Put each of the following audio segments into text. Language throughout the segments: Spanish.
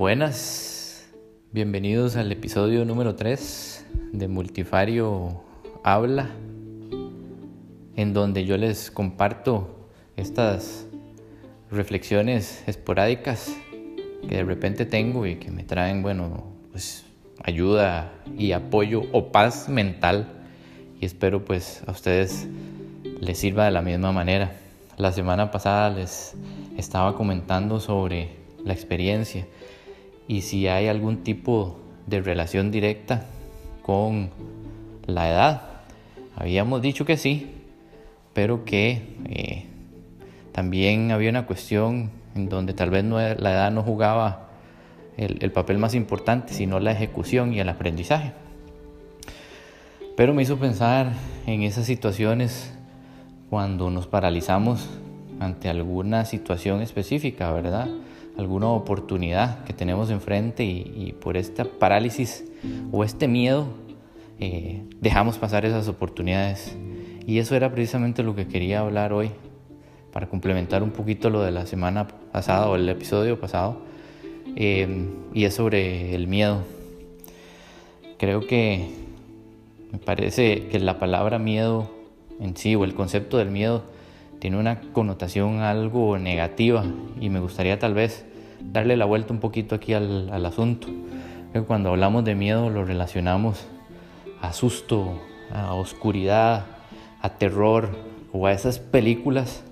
Buenas, bienvenidos al episodio número 3 de Multifario Habla, en donde yo les comparto estas reflexiones esporádicas que de repente tengo y que me traen, bueno, pues ayuda y apoyo o paz mental y espero pues a ustedes les sirva de la misma manera. La semana pasada les estaba comentando sobre la experiencia y si hay algún tipo de relación directa con la edad. Habíamos dicho que sí, pero que eh, también había una cuestión en donde tal vez la edad no jugaba el, el papel más importante, sino la ejecución y el aprendizaje. Pero me hizo pensar en esas situaciones cuando nos paralizamos ante alguna situación específica, ¿verdad? Alguna oportunidad que tenemos enfrente y, por esta parálisis o este miedo eh, dejamos pasar esas oportunidades. Y eso era precisamente lo que quería hablar hoy, para complementar un poquito lo de la semana pasada o el episodio pasado, eh, y es sobre el miedo. Creo que me parece que la palabra miedo en sí o el concepto del miedo tiene una connotación algo negativa y me gustaría tal vez darle la vuelta un poquito aquí al, asunto. cuando hablamos de miedo lo relacionamos a susto, a oscuridad, a terror o a esas películas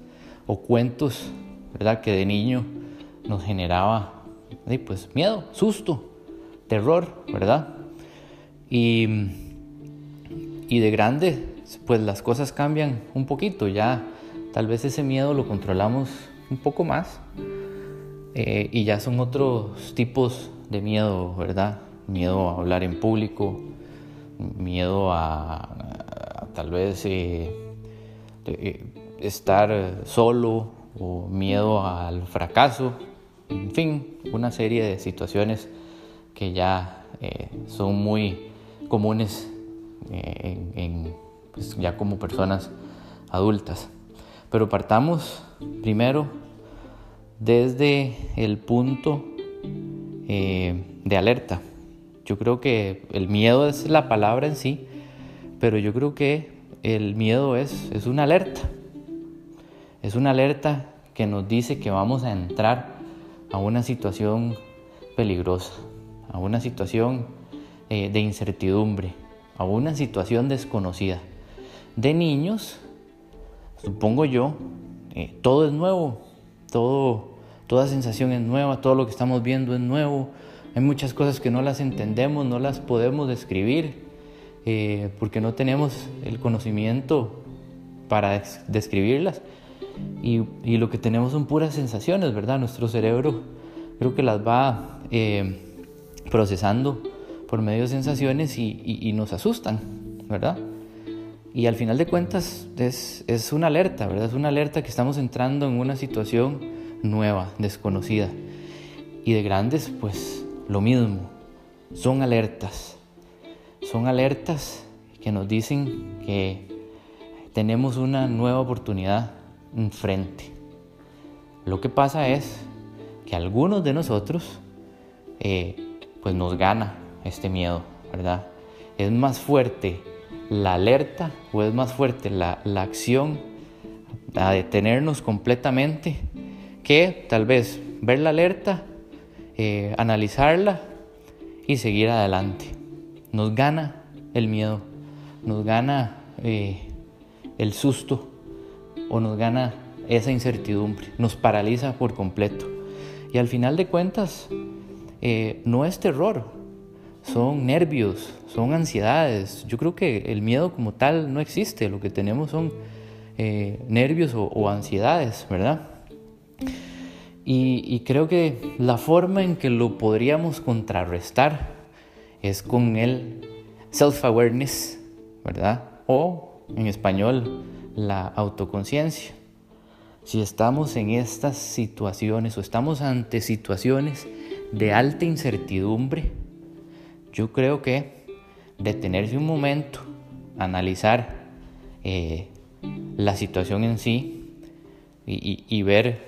o cuentos ¿verdad? que de niño nos generaba pues, miedo, susto, terror, ¿verdad? Y, y de grande, pues las cosas cambian un poquito, ya Tal vez ese miedo lo controlamos un poco más eh, y ya son otros tipos de miedo, ¿verdad? Miedo a hablar en público, miedo a, tal vez eh, eh, estar solo o miedo al fracaso, en fin, una serie de situaciones que ya son muy comunes en, pues, ya como personas adultas. Pero partamos primero desde el punto eh, de alerta. Yo creo que el miedo es la palabra en sí, pero yo creo que el miedo es, es una alerta. Es una alerta que nos dice que vamos a entrar a una situación peligrosa, a una situación eh, de incertidumbre, a una situación desconocida. De niños supongo yo, eh, todo es nuevo, todo, toda sensación es nueva, todo lo que estamos viendo es nuevo. Hay muchas cosas que no las entendemos, no las podemos describir, eh, porque no tenemos el conocimiento para describirlas. Y, lo que tenemos son puras sensaciones, ¿verdad? Nuestro cerebro creo que las va eh, procesando por medio de sensaciones y nos asustan, ¿verdad? Y al final de cuentas es, es una alerta, ¿verdad? Es una alerta que estamos entrando en una situación nueva, desconocida. Y de grandes, pues lo mismo. Son alertas. Son alertas que nos dicen que tenemos una nueva oportunidad enfrente. Lo que pasa es que algunos de nosotros, eh, pues nos gana este miedo, ¿verdad? Es más fuerte la alerta o es más fuerte la, acción a detenernos completamente que tal vez ver la alerta, eh, analizarla y seguir adelante. Nos gana el miedo, nos gana eh, el susto o nos gana esa incertidumbre, nos paraliza por completo. Y al final de cuentas, eh, no es terror, son nervios, son ansiedades. Yo creo que el miedo como tal no existe, lo que tenemos son eh, nervios o, ansiedades, ¿verdad? Y, creo que la forma en que lo podríamos contrarrestar es con el self-awareness, ¿verdad? O en español, la autoconciencia. Si estamos en estas situaciones o estamos ante situaciones de alta incertidumbre, yo creo que detenerse un momento, analizar eh, la situación en sí y, ver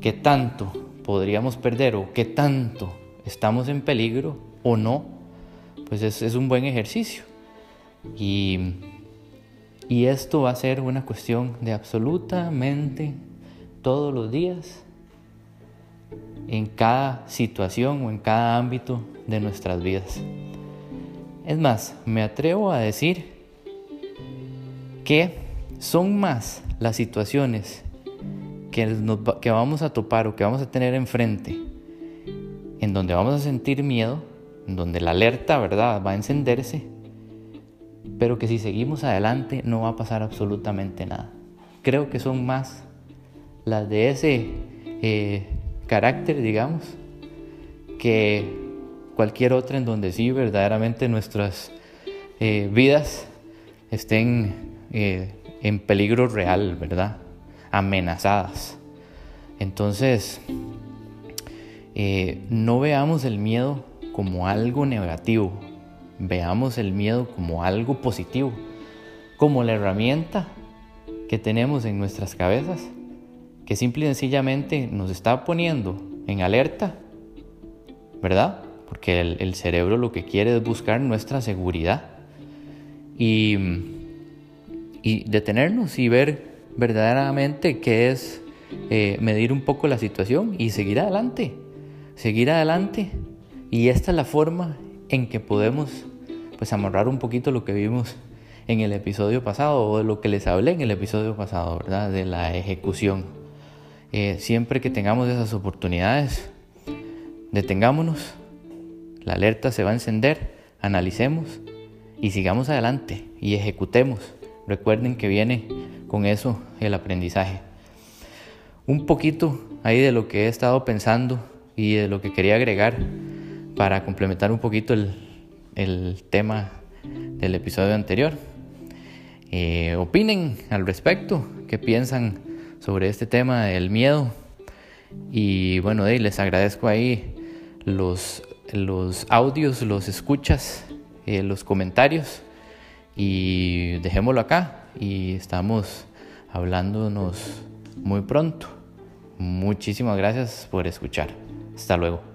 qué tanto podríamos perder o qué tanto estamos en peligro o no, pues es, un buen ejercicio. Y, y esto va a ser una cuestión de absolutamente todos los días, en cada situación o en cada ámbito de nuestras vidas. Es más, me atrevo a decir que son más las situaciones que, que vamos a topar o que vamos a tener enfrente, en donde vamos a sentir miedo, en donde la alerta, ¿verdad?, va a encenderse, pero que si seguimos adelante no va a pasar absolutamente nada. Creo que son más las de ese eh, carácter, digamos, que cualquier otra en donde sí verdaderamente nuestras eh, vidas estén eh, en peligro real, ¿verdad? Amenazadas. Entonces, no veamos el miedo como algo negativo, veamos el miedo como algo positivo, como la herramienta que tenemos en nuestras cabezas que simple y sencillamente nos está poniendo en alerta, ¿verdad? Porque el, cerebro lo que quiere es buscar nuestra seguridad y, y detenernos y ver verdaderamente qué es eh, medir un poco la situación y seguir adelante, seguir adelante. Y esta es la forma en que podemos pues amarrar un poquito lo que vimos en el episodio pasado o de lo que les hablé en el episodio pasado, ¿verdad? De la ejecución. Eh, siempre que tengamos esas oportunidades, detengámonos, la alerta se va a encender, analicemos y sigamos adelante y ejecutemos. Recuerden que viene con eso el aprendizaje. Un poquito ahí de lo que he estado pensando y de lo que quería agregar para complementar un poquito el, tema del episodio anterior. Eh, opinen al respecto, qué piensan sobre este tema del miedo. Y bueno, les agradezco ahí los, los audios, los escuchas, eh, los comentarios. Y dejémoslo acá y estamos hablándonos muy pronto. Muchísimas gracias por escuchar. Hasta luego.